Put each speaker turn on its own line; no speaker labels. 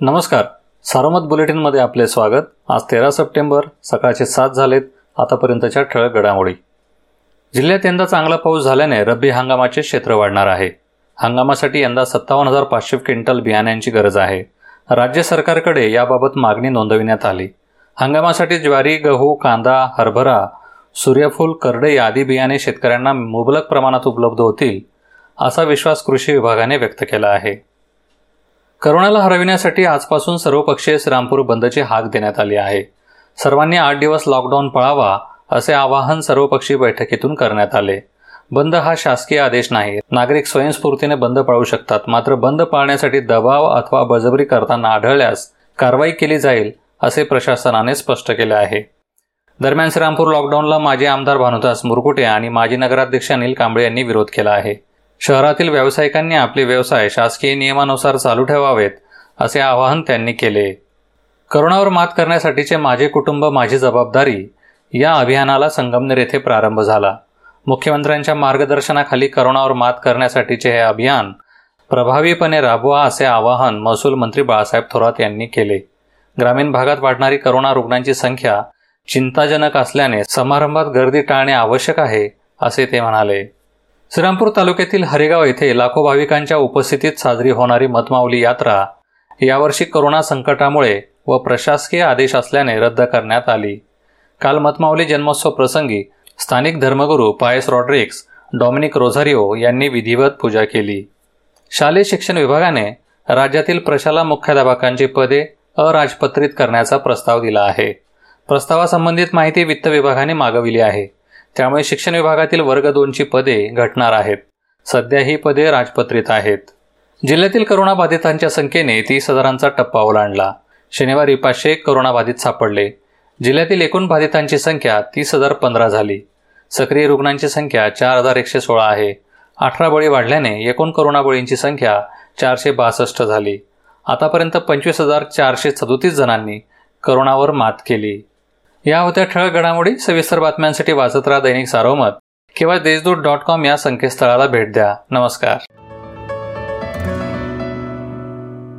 नमस्कार. सारोमत बुलेटिनमध्ये आपले स्वागत. आज तेरा सप्टेंबर सकाळचे सात झालेत आतापर्यंतच्या ठळक घडामोडी. जिल्ह्यात यंदा चांगला पाऊस झाल्याने रब्बी हंगामाचे क्षेत्र वाढणार आहे. हंगामासाठी यंदा सत्तावन्न हजार पाचशे क्विंटल बियाण्यांची गरज आहे. राज्य सरकारकडे याबाबत मागणी नोंदविण्यात आली. हंगामासाठी ज्वारी गहू कांदा हरभरा सूर्यफूल करडई आदी बियाणे शेतकऱ्यांना मुबलक प्रमाणात उपलब्ध होतील असा विश्वास कृषी विभागाने व्यक्त केला आहे. करोनाला हरविण्यासाठी आजपासून सर्वपक्षीय श्रीरामपूर बंदची हाक देण्यात आली आहे. सर्वांनी आठ दिवस लॉकडाऊन पळावा असे आवाहन सर्वपक्षीय बैठकीतून करण्यात आले. बंद हा शासकीय आदेश नाही. नागरिक स्वयंस्फूर्तीने बंद पाळू शकतात मात्र बंद पाळण्यासाठी दबाव अथवा बजबरी करताना आढळल्यास कारवाई केली जाईल असे प्रशासनाने स्पष्ट केले आहे. दरम्यान श्रीरामपूर लॉकडाऊनला माजी आमदार भानुदास मुरकुटे आणि माजी नगराध्यक्ष अनिल कांबळे यांनी विरोध केला आहे. शहरातील व्यावसायिकांनी आपले व्यवसाय शासकीय नियमानुसार चालू ठेवावेत असे आवाहन त्यांनी केले. करोनावर मात करण्यासाठीचे माझे कुटुंब माझी जबाबदारी या अभियानाला संगमनेर येथे प्रारंभ झाला. मुख्यमंत्र्यांच्या मार्गदर्शनाखाली करोनावर मात करण्यासाठीचे हे अभियान प्रभावीपणे राबवा असे आवाहन महसूल मंत्री बाळासाहेब थोरात यांनी केले. ग्रामीण भागात वाढणारी करोना रुग्णांची संख्या चिंताजनक असल्याने समारंभात गर्दी टाळणे आवश्यक आहे असे ते म्हणाले. श्रीरामपूर तालुक्यातील हरेगाव येथे लाखो भाविकांच्या उपस्थितीत साजरी होणारी मतमावली यात्रा यावर्षी करोना संकटामुळे व प्रशासकीय आदेश असल्याने रद्द करण्यात आली. काल मतमावली जन्मोत्सव प्रसंगी स्थानिक धर्मगुरू पायस रॉड्रिक्स डॉमिनिक रोझारिओ यांनी विधिवत पूजा केली. शालेय शिक्षण विभागाने राज्यातील प्रशाला मुख्याध्यापकांची पदे अराजपत्रित करण्याचा प्रस्ताव दिला आहे. प्रस्तावासंबंधित माहिती वित्त विभागाने मागविली आहे. त्यामुळे शिक्षण विभागातील वर्ग दोनची पदे घटणार आहेत. सध्या ही पदे राजपत्रित आहेत. जिल्ह्यातील करोनाबाधितांच्या संख्येने तीस हजारांचा टप्पा ओलांडला. शनिवारी पाचशे एक करोनाबाधित सापडले. जिल्ह्यातील एकूण बाधितांची संख्या तीस हजार पंधरा झाली. सक्रिय रुग्णांची संख्या चार हजार एकशे सोळा आहे. अठरा बळी वाढल्याने एकूण करोना बळींची संख्या चारशे बासष्ट झाली. आतापर्यंत पंचवीस हजार चारशे सदोतीस जणांनी करोनावर मात केली. या होत्या ठळक घडामोडी. सविस्तर बातम्यांसाठी वाचत राहा दैनिक सारोमत. किंवा देशदूत डॉट कॉम या संकेतस्थळाला भेट द्या. नमस्कार.